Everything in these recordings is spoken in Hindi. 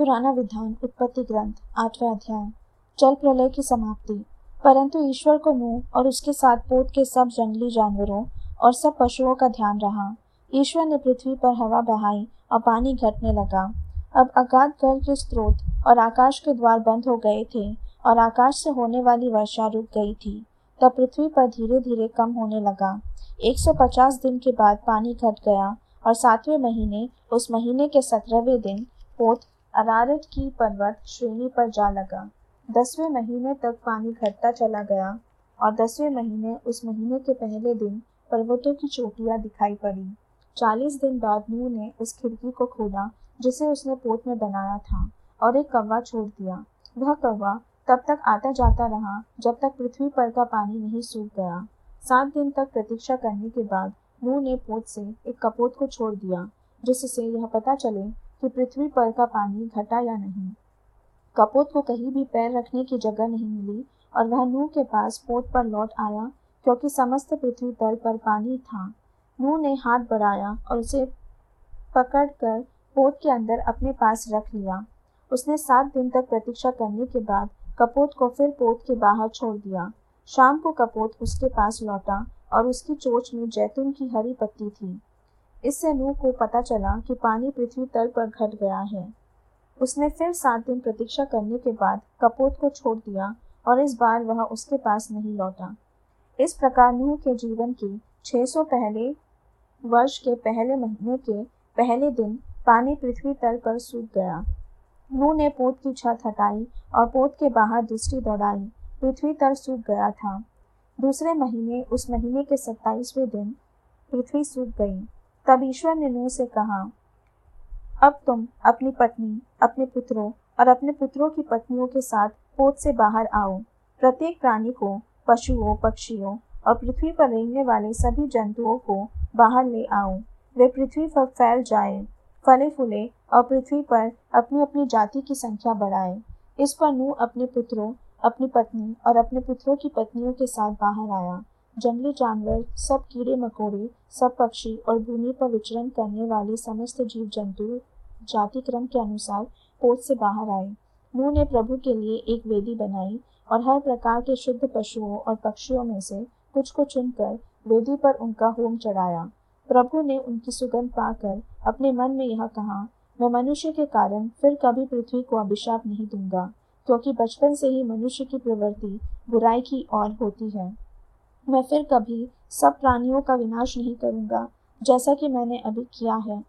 पुराना विधान उत्पत्ति ग्रंथ, आठवें अध्याय। जल प्रलय की समाप्ति। परंतु ईश्वर को नूह और उसके साथ पोत के सब जंगली जानवरों और सब पशुओं का ध्यान रहा। ईश्वर ने पृथ्वी पर हवा बहाई और पानी घटने लगा। अब अगाध गढ़ के स्रोत और आकाश के द्वार बंद हो गए थे और आकाश से होने वाली वर्षा रुक गई थी। तब पृथ्वी पर धीरे धीरे कम होने लगा। 150 दिन के बाद पानी घट गया और सातवें महीने, उस महीने के सत्रहवें दिन पोत अरारट की पर्वत श्रेणी पर जा लगा। दसवें महीने तक पानी घटता चला गया और दसवें महीने, उस महीने के पहले दिन पर्वतों की चोटियाँ दिखाई पड़ी। चालीस दिन बाद नूह ने उस खिड़की को खोला, जिसे उसने पोत में बनाया था, और एक कौवा छोड़ दिया। वह कौवा तब तक आता जाता रहा, जब तक पृथ्वी पर का पानी नहीं सूख गया। सात दिन तक प्रतीक्षा करने के बाद नूह ने पोत से एक कपोत को छोड़ दिया, जिससे यह पता चले कि पृथ्वी पर का पानी घटा या नहीं। कपोत को कहीं भी पैर रखने की जगह नहीं मिली और वह नूह के पास पोत पर लौट आया, क्योंकि समस्त पृथ्वी तल पर पानी था। नूह ने हाथ बढ़ाया और उसे पकड़कर पोत के अंदर अपने पास रख लिया। उसने सात दिन तक प्रतीक्षा करने के बाद कपोत को फिर पोत के बाहर छोड़ दिया। शाम को कपोत उसके पास लौटा और उसकी चोच में जैतून की हरी पत्ती थी। इससे नूह को पता चला कि पानी पृथ्वी तल पर घट गया है। उसने फिर सात दिन प्रतीक्षा करने के बाद कपोत को छोड़ दिया और इस बार वह उसके पास नहीं लौटा। इस प्रकार नूह के जीवन के 600 पहले वर्ष के पहले महीने के पहले दिन पानी पृथ्वी तल पर सूख गया। नूह ने पोत की छत हटाई और पोत के बाहर दूसरी दौड़ाई। पृथ्वी तल सूख गया था। दूसरे महीने, उस महीने के सत्ताईसवें दिन पृथ्वी सूख गई। तब ईश्वर ने नूह से कहा, अब तुम अपनी पत्नी, अपने पुत्रों और अपने पुत्रों की पत्नियों के साथ पोत से बाहर आओ। प्रत्येक प्राणी को, पशुओं, पक्षियों और पृथ्वी पर रहने वाले सभी जंतुओं को बाहर ले आओ। वे पृथ्वी पर फैल जाए, फले फूले और पृथ्वी पर अपनी अपनी जाति की संख्या बढ़ाए। इस पर नूह अपने पुत्रों, अपनी पत्नी और अपने पुत्रों की पत्नियों के साथ बाहर आया। जंगली जानवर, सब कीड़े मकोड़े, सब पक्षी और भूमि पर विचरण करने वाले समस्त जीव जंतु जाति क्रम के अनुसार पोत से बाहर आए। नूह ने प्रभु के लिए एक वेदी बनाई और हर प्रकार के शुद्ध पशुओं और पक्षियों में से कुछ को चुनकर वेदी पर उनका होम चढ़ाया। प्रभु ने उनकी सुगंध पाकर अपने मन में यह कहा, मैं मनुष्य के कारण फिर कभी पृथ्वी को अभिशाप नहीं दूँगा, क्योंकि बचपन से ही मनुष्य की प्रवृत्ति बुराई की ओर होती है। मैं फिर कभी सब प्राणियों का विनाश नहीं करूँगा, जैसा कि मैंने अभी किया है।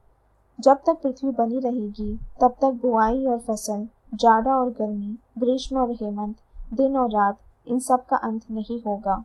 जब तक पृथ्वी बनी रहेगी, तब तक बुआई और फ़सल, जाड़ा और गर्मी, ग्रीष्म और हेमंत, दिन और रात, इन सब का अंत नहीं होगा।